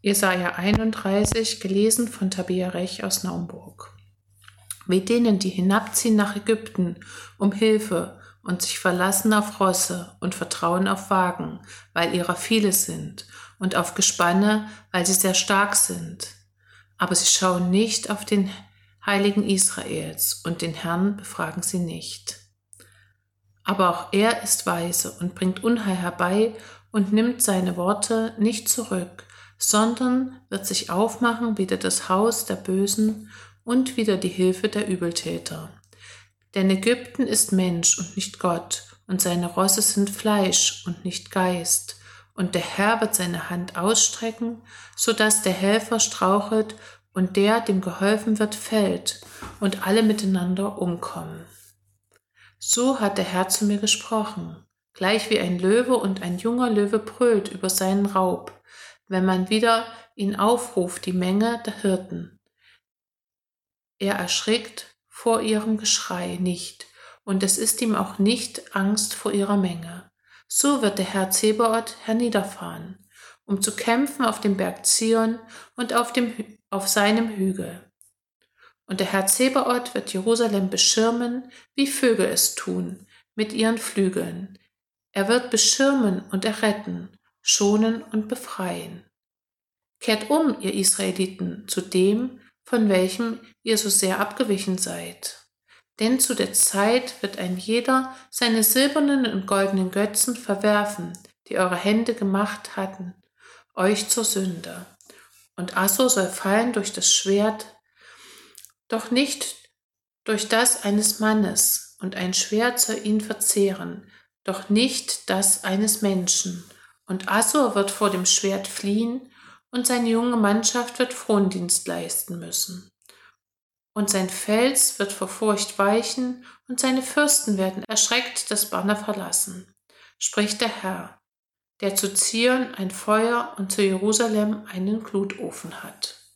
Jesaja 31, gelesen von Tabia Rech aus Naumburg. Wie denen, die hinabziehen nach Ägypten um Hilfe und sich verlassen auf Rosse und vertrauen auf Wagen, weil ihrer viele sind, und auf Gespanne, weil sie sehr stark sind. Aber sie schauen nicht auf den Heiligen Israels und den Herrn befragen sie nicht. Aber auch er ist weise und bringt Unheil herbei und nimmt seine Worte nicht zurück, sondern wird sich aufmachen wider das Haus der Bösen und wider die Hilfe der Übeltäter. Denn Ägypten ist Mensch und nicht Gott, und seine Rosse sind Fleisch und nicht Geist. Und der Herr wird seine Hand ausstrecken, so dass der Helfer strauchelt und der, dem geholfen wird, fällt und alle miteinander umkommen. So hat der Herr zu mir gesprochen, gleich wie ein Löwe und ein junger Löwe brüllt über seinen Raub, wenn man wieder ihn aufruft, die Menge der Hirten. Er erschrickt vor ihrem Geschrei nicht, und es ist ihm auch nicht Angst vor ihrer Menge. So wird der Herr Zebaoth herniederfahren, um zu kämpfen auf dem Berg Zion und auf, dem, auf seinem Hügel. Und der Herr Zebaoth wird Jerusalem beschirmen, wie Vögel es tun, mit ihren Flügeln. Er wird beschirmen und erretten, schonen und befreien. Kehrt um, ihr Israeliten, zu dem, von welchem ihr so sehr abgewichen seid. Denn zu der Zeit wird ein jeder seine silbernen und goldenen Götzen verwerfen, die eure Hände gemacht hatten, euch zur Sünde. Und Assur soll fallen durch das Schwert, doch nicht durch das eines Mannes, und ein Schwert soll ihn verzehren, doch nicht das eines Menschen und Assur wird vor dem Schwert fliehen und seine junge Mannschaft wird Frondienst leisten müssen. Und sein Fels wird vor Furcht weichen und seine Fürsten werden erschreckt das Banner verlassen, spricht der Herr, der zu Zion ein Feuer und zu Jerusalem einen Glutofen hat.